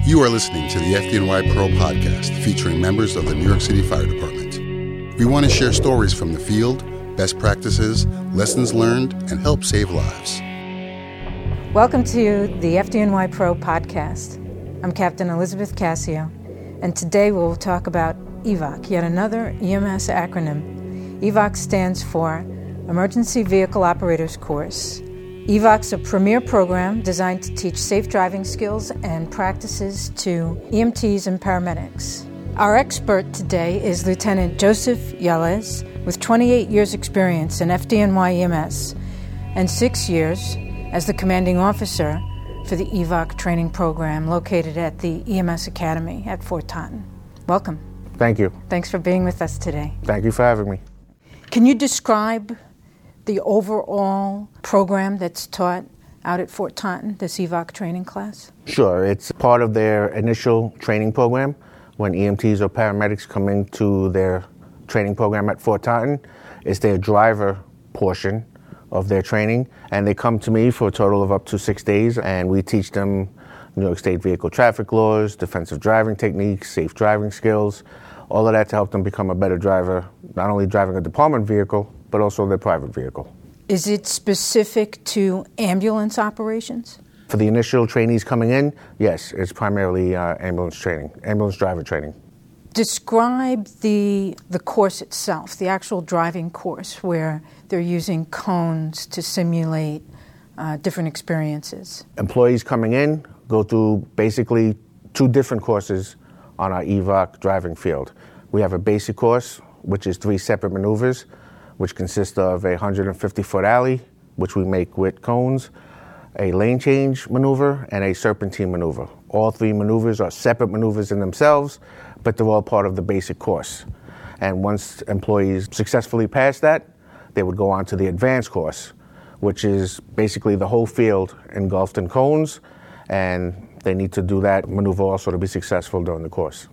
You are listening to the FDNY Pro podcast featuring members of the New York City Fire Department. We want to share stories from the field, best practices, lessons learned, and help save lives. Welcome to the FDNY Pro podcast. I'm Captain Elizabeth Cassio, and today we'll talk about EVOC, yet another EMS acronym. EVOC stands for Emergency Vehicle Operators Course. EVOC's a premier program designed to teach safe driving skills and practices to EMTs and paramedics. Our expert today is Lieutenant Joseph Yales, with 28 years' experience in FDNY EMS and six years as the commanding officer for the EVOC training program located at the EMS Academy at Fort Totten. Welcome. Thank you. Thanks for being with us today. Thank you for having me. Can you describe the overall program that's taught out at Fort Totten, the EVOC training class? Sure. It's part of their initial training program when EMTs or paramedics come into their training program at Fort Totten. It's their driver portion of their training, and they come to me for a total of up to six days, and we teach them New York State vehicle traffic laws, defensive driving techniques, safe driving skills, all of that to help them become a better driver, not only driving a department vehicle, but also their private vehicle. Is it specific to ambulance operations? For the initial trainees coming in, yes, it's primarily uh, ambulance training, ambulance driver training. Describe the, the course itself, the actual driving course, where they're using cones to simulate uh, different experiences. Employees coming in go through basically two different courses on our EVOC driving field. We have a basic course, which is three separate maneuvers, which consists of a 150 foot alley, which we make with cones, a lane change maneuver, and a serpentine maneuver. All three maneuvers are separate maneuvers in themselves, but they're all part of the basic course. And once employees successfully pass that, they would go on to the advanced course, which is basically the whole field engulfed in cones, and they need to do that maneuver also to be successful during the course.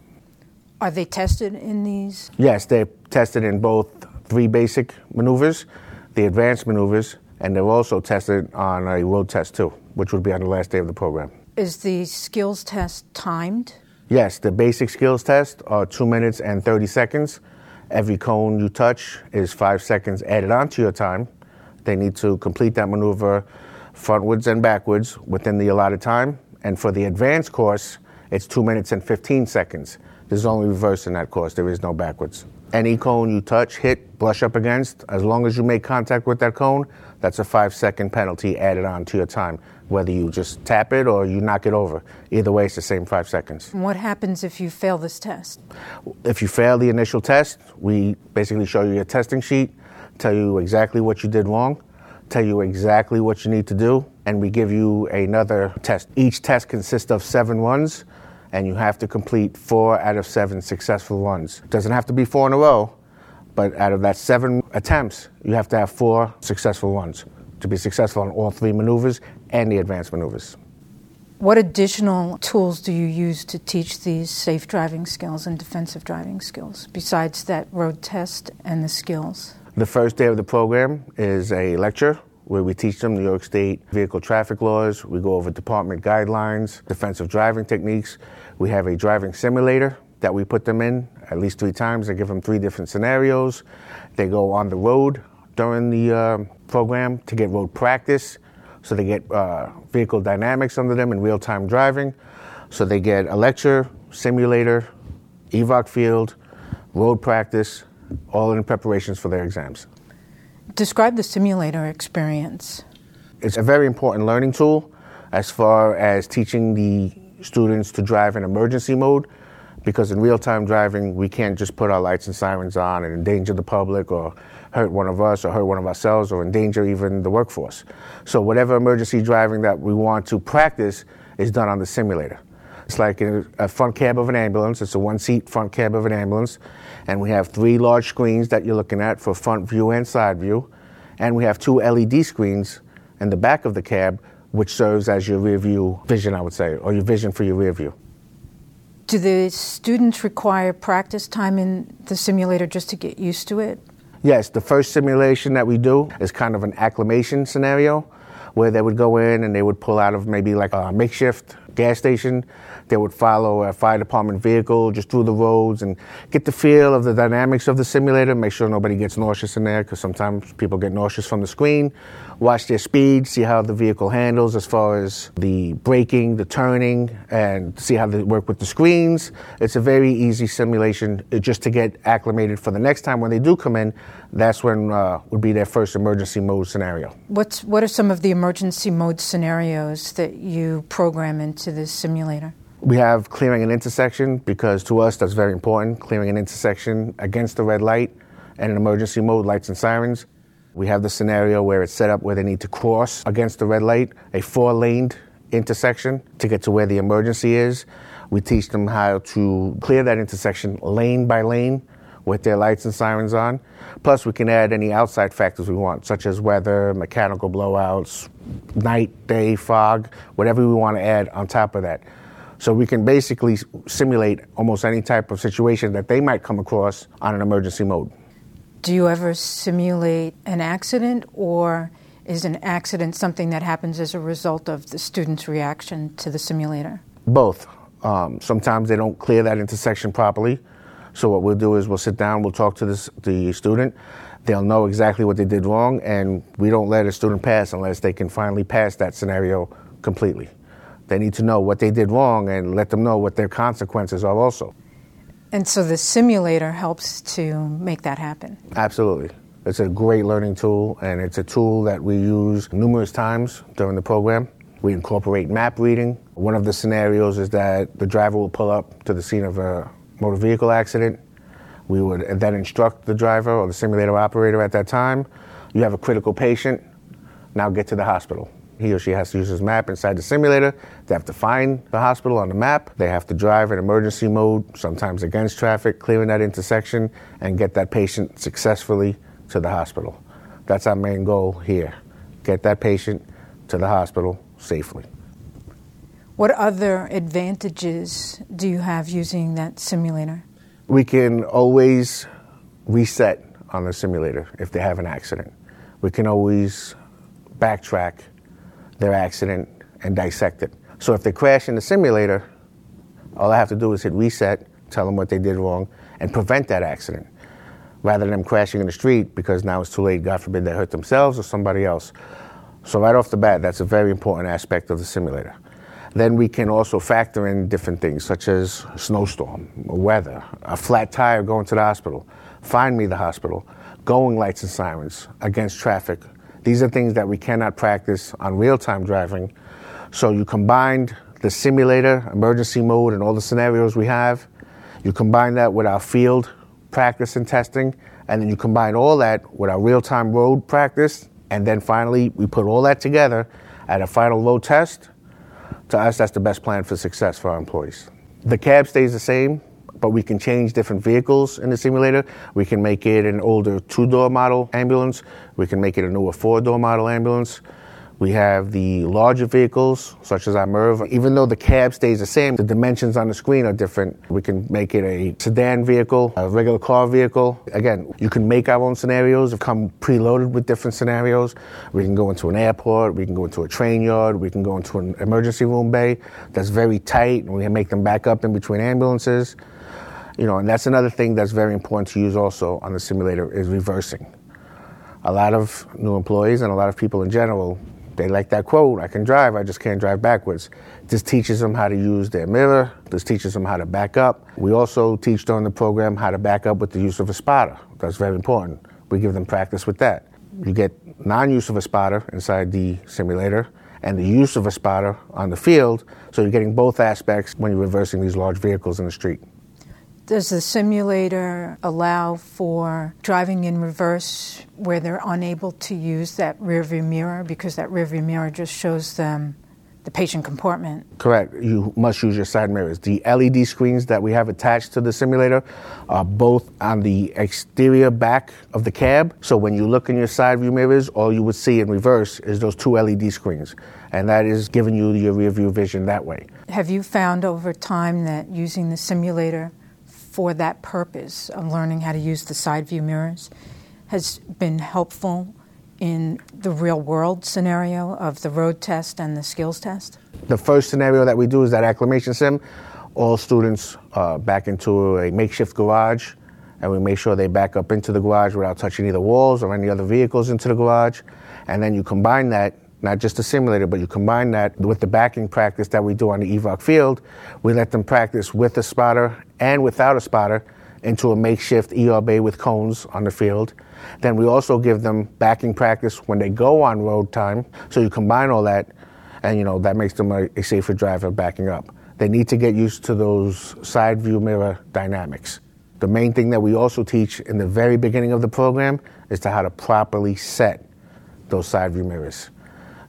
Are they tested in these? Yes, they're tested in both three basic maneuvers, the advanced maneuvers, and they're also tested on a road test too, which would be on the last day of the program. Is the skills test timed? Yes, the basic skills test are two minutes and 30 seconds. Every cone you touch is five seconds added onto your time. They need to complete that maneuver frontwards and backwards within the allotted time. And for the advanced course, it's two minutes and 15 seconds. There's only reverse in that course, there is no backwards. Any cone you touch, hit, brush up against, as long as you make contact with that cone, that's a five second penalty added on to your time, whether you just tap it or you knock it over. Either way, it's the same five seconds. What happens if you fail this test? If you fail the initial test, we basically show you your testing sheet, tell you exactly what you did wrong, tell you exactly what you need to do, and we give you another test. Each test consists of seven runs, and you have to complete four out of seven successful runs. It doesn't have to be four in a row, but out of that seven attempts, you have to have four successful runs to be successful on all three maneuvers and the advanced maneuvers. What additional tools do you use to teach these safe driving skills and defensive driving skills besides that road test and the skills? The first day of the program is a lecture where we teach them New York State vehicle traffic laws. We go over department guidelines, defensive driving techniques. We have a driving simulator that we put them in at least three times. I give them three different scenarios. They go on the road during the uh, program to get road practice. So they get uh, vehicle dynamics under them in real time driving. So they get a lecture, simulator, EVOC field, road practice, all in preparations for their exams. Describe the simulator experience. It's a very important learning tool as far as teaching the students to drive in emergency mode because in real time driving, we can't just put our lights and sirens on and endanger the public or hurt one of us or hurt one of ourselves or endanger even the workforce. So, whatever emergency driving that we want to practice is done on the simulator. It's like a front cab of an ambulance, it's a one seat front cab of an ambulance, and we have three large screens that you're looking at for front view and side view, and we have two LED screens in the back of the cab, which serves as your rear view vision, I would say, or your vision for your rear view. Do the students require practice time in the simulator just to get used to it? Yes, the first simulation that we do is kind of an acclimation scenario where they would go in and they would pull out of maybe like a makeshift gas station. They would follow a fire department vehicle just through the roads and get the feel of the dynamics of the simulator, make sure nobody gets nauseous in there because sometimes people get nauseous from the screen. Watch their speed, see how the vehicle handles as far as the braking, the turning, and see how they work with the screens. It's a very easy simulation uh, just to get acclimated for the next time when they do come in. That's when uh, would be their first emergency mode scenario. What's what are some of the emergency mode scenarios that you program into this simulator? We have clearing an intersection because to us that's very important. Clearing an intersection against the red light and an emergency mode, lights and sirens. We have the scenario where it's set up where they need to cross against the red light, a four laned intersection to get to where the emergency is. We teach them how to clear that intersection lane by lane with their lights and sirens on. Plus, we can add any outside factors we want, such as weather, mechanical blowouts, night, day, fog, whatever we want to add on top of that. So we can basically simulate almost any type of situation that they might come across on an emergency mode. Do you ever simulate an accident, or is an accident something that happens as a result of the student's reaction to the simulator? Both. Um, sometimes they don't clear that intersection properly. So what we'll do is we'll sit down, we'll talk to this, the student. They'll know exactly what they did wrong, and we don't let a student pass unless they can finally pass that scenario completely. They need to know what they did wrong and let them know what their consequences are also. And so the simulator helps to make that happen. Absolutely. It's a great learning tool, and it's a tool that we use numerous times during the program. We incorporate map reading. One of the scenarios is that the driver will pull up to the scene of a motor vehicle accident. We would then instruct the driver or the simulator operator at that time you have a critical patient, now get to the hospital. He or she has to use his map inside the simulator. They have to find the hospital on the map. They have to drive in emergency mode, sometimes against traffic, clearing that intersection, and get that patient successfully to the hospital. That's our main goal here get that patient to the hospital safely. What other advantages do you have using that simulator? We can always reset on the simulator if they have an accident. We can always backtrack their accident and dissect it. So if they crash in the simulator, all I have to do is hit reset, tell them what they did wrong, and prevent that accident rather than them crashing in the street because now it's too late. God forbid they hurt themselves or somebody else. So, right off the bat, that's a very important aspect of the simulator. Then we can also factor in different things such as snowstorm, weather, a flat tire going to the hospital, find me the hospital, going lights and sirens against traffic, these are things that we cannot practice on real time driving. So you combined the simulator, emergency mode, and all the scenarios we have. You combine that with our field practice and testing, and then you combine all that with our real time road practice, and then finally we put all that together at a final road test. To us, that's the best plan for success for our employees. The cab stays the same, but we can change different vehicles in the simulator. We can make it an older two door model ambulance, we can make it a newer four door model ambulance. We have the larger vehicles, such as our MERV. Even though the cab stays the same, the dimensions on the screen are different. We can make it a sedan vehicle, a regular car vehicle. Again, you can make our own scenarios, they've come preloaded with different scenarios. We can go into an airport, we can go into a train yard, we can go into an emergency room bay that's very tight, and we can make them back up in between ambulances. You know, and that's another thing that's very important to use also on the simulator is reversing. A lot of new employees and a lot of people in general, they like that quote, I can drive, I just can't drive backwards. This teaches them how to use their mirror, this teaches them how to back up. We also teach during the program how to back up with the use of a spotter. That's very important. We give them practice with that. You get non-use of a spotter inside the simulator and the use of a spotter on the field, so you're getting both aspects when you're reversing these large vehicles in the street. Does the simulator allow for driving in reverse where they're unable to use that rearview mirror because that rearview mirror just shows them the patient compartment? Correct. You must use your side mirrors. The LED screens that we have attached to the simulator are both on the exterior back of the cab. So when you look in your side view mirrors, all you would see in reverse is those two LED screens. And that is giving you your rear view vision that way. Have you found over time that using the simulator for that purpose of learning how to use the side view mirrors has been helpful in the real world scenario of the road test and the skills test? The first scenario that we do is that acclimation sim. All students uh, back into a makeshift garage, and we make sure they back up into the garage without touching either walls or any other vehicles into the garage. And then you combine that, not just the simulator, but you combine that with the backing practice that we do on the EVOC field. We let them practice with a spotter and without a spotter into a makeshift ER bay with cones on the field. Then we also give them backing practice when they go on road time. So you combine all that, and you know that makes them a, a safer driver backing up. They need to get used to those side view mirror dynamics. The main thing that we also teach in the very beginning of the program is to how to properly set those side view mirrors.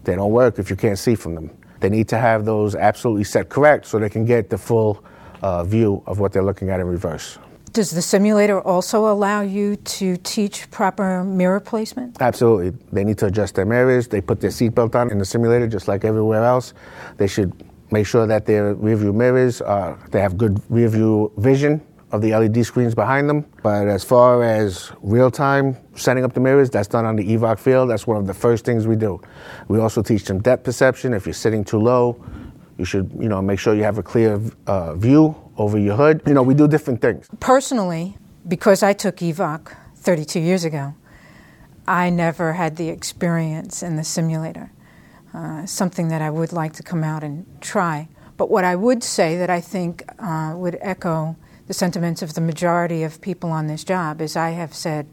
They don't work if you can't see from them. They need to have those absolutely set correct so they can get the full uh, view of what they're looking at in reverse. Does the simulator also allow you to teach proper mirror placement? Absolutely. They need to adjust their mirrors. They put their seatbelt on in the simulator just like everywhere else. They should make sure that their rear view mirrors, uh, they have good rear view vision of the LED screens behind them. But as far as real time setting up the mirrors, that's done on the EVOC field. That's one of the first things we do. We also teach them depth perception. If you're sitting too low, you should, you know, make sure you have a clear uh, view over your hood. You know, we do different things. Personally, because I took EVOC 32 years ago, I never had the experience in the simulator. Uh, something that I would like to come out and try. But what I would say that I think uh, would echo the sentiments of the majority of people on this job is I have said,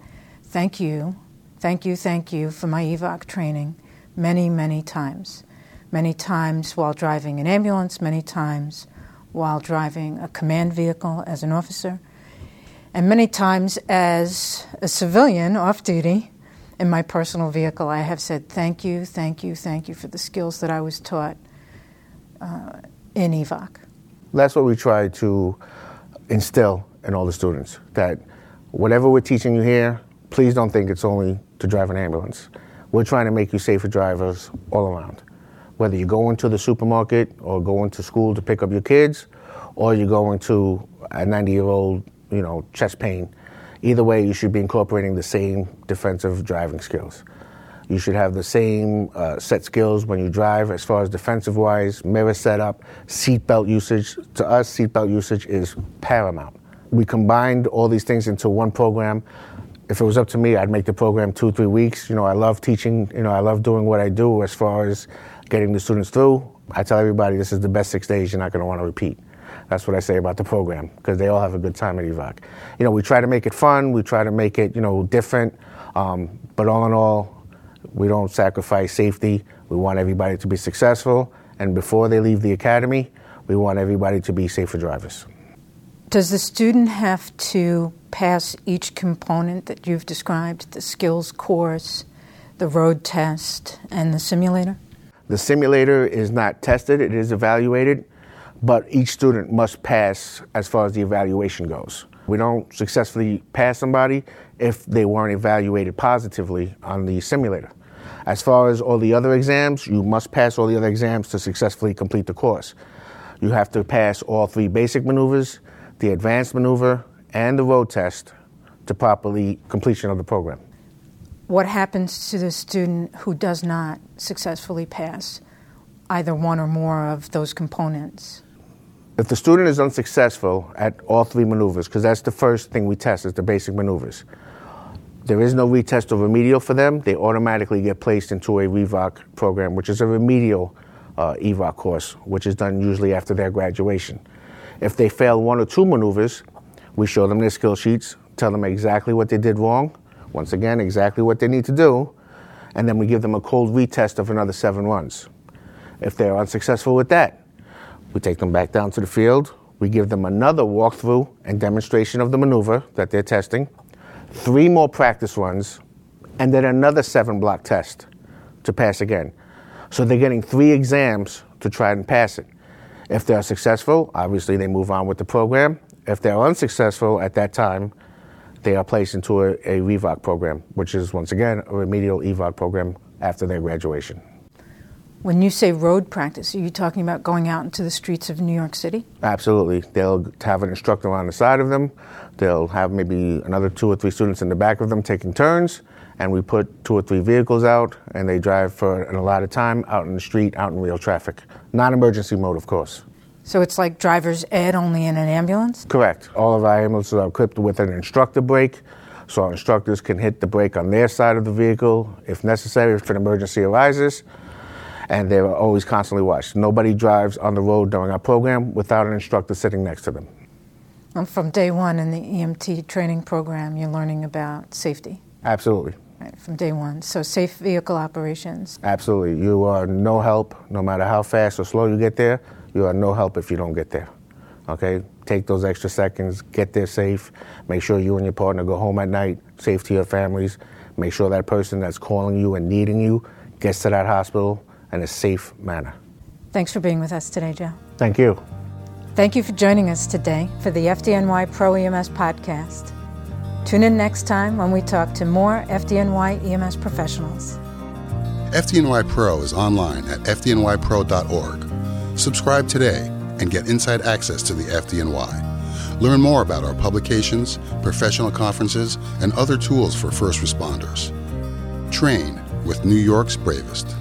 thank you, thank you, thank you for my EVOC training many, many times. Many times while driving an ambulance, many times while driving a command vehicle as an officer, and many times as a civilian off duty in my personal vehicle, I have said thank you, thank you, thank you for the skills that I was taught uh, in EVOC. That's what we try to instill in all the students that whatever we're teaching you here, please don't think it's only to drive an ambulance. We're trying to make you safer drivers all around. Whether you're going to the supermarket or going to school to pick up your kids, or you're going to a 90 year old, you know, chest pain, either way, you should be incorporating the same defensive driving skills. You should have the same uh, set skills when you drive as far as defensive wise, mirror setup, seatbelt usage. To us, seatbelt usage is paramount. We combined all these things into one program. If it was up to me, I'd make the program two, three weeks. You know, I love teaching, you know, I love doing what I do as far as getting the students through. I tell everybody this is the best six days you're not going to want to repeat. That's what I say about the program because they all have a good time at EVOC. You know, we try to make it fun, we try to make it, you know, different, um, but all in all, we don't sacrifice safety. We want everybody to be successful. And before they leave the academy, we want everybody to be safer drivers. Does the student have to pass each component that you've described the skills course, the road test, and the simulator? The simulator is not tested, it is evaluated, but each student must pass as far as the evaluation goes. We don't successfully pass somebody if they weren't evaluated positively on the simulator. As far as all the other exams, you must pass all the other exams to successfully complete the course. You have to pass all three basic maneuvers, the advanced maneuver, and the road test to properly completion of the program. What happens to the student who does not successfully pass either one or more of those components? If the student is unsuccessful at all three maneuvers, because that's the first thing we test is the basic maneuvers, there is no retest or remedial for them. They automatically get placed into a REVOC program, which is a remedial uh, EVOC course, which is done usually after their graduation. If they fail one or two maneuvers, we show them their skill sheets, tell them exactly what they did wrong, once again, exactly what they need to do, and then we give them a cold retest of another seven runs. If they're unsuccessful with that, we take them back down to the field. We give them another walkthrough and demonstration of the maneuver that they're testing three more practice runs, and then another seven block test to pass again. So they're getting three exams to try and pass it. If they're successful, obviously they move on with the program. If they're unsuccessful at that time, they are placed into a, a REVOC program, which is once again a remedial EVOC program after their graduation. When you say road practice, are you talking about going out into the streets of New York City? Absolutely. They'll have an instructor on the side of them. They'll have maybe another two or three students in the back of them taking turns, and we put two or three vehicles out, and they drive for a lot of time out in the street, out in real traffic. Non emergency mode, of course. So it's like driver's ed only in an ambulance? Correct. All of our ambulances are equipped with an instructor brake, so our instructors can hit the brake on their side of the vehicle if necessary, if an emergency arises, and they're always constantly watched. Nobody drives on the road during our program without an instructor sitting next to them. From day one in the EMT training program, you're learning about safety. Absolutely. Right, from day one. So, safe vehicle operations. Absolutely. You are no help, no matter how fast or slow you get there. You are no help if you don't get there. Okay? Take those extra seconds, get there safe. Make sure you and your partner go home at night, safe to your families. Make sure that person that's calling you and needing you gets to that hospital in a safe manner. Thanks for being with us today, Joe. Thank you. Thank you for joining us today for the FDNY Pro EMS podcast. Tune in next time when we talk to more FDNY EMS professionals. FDNY Pro is online at fdnypro.org. Subscribe today and get inside access to the FDNY. Learn more about our publications, professional conferences, and other tools for first responders. Train with New York's bravest.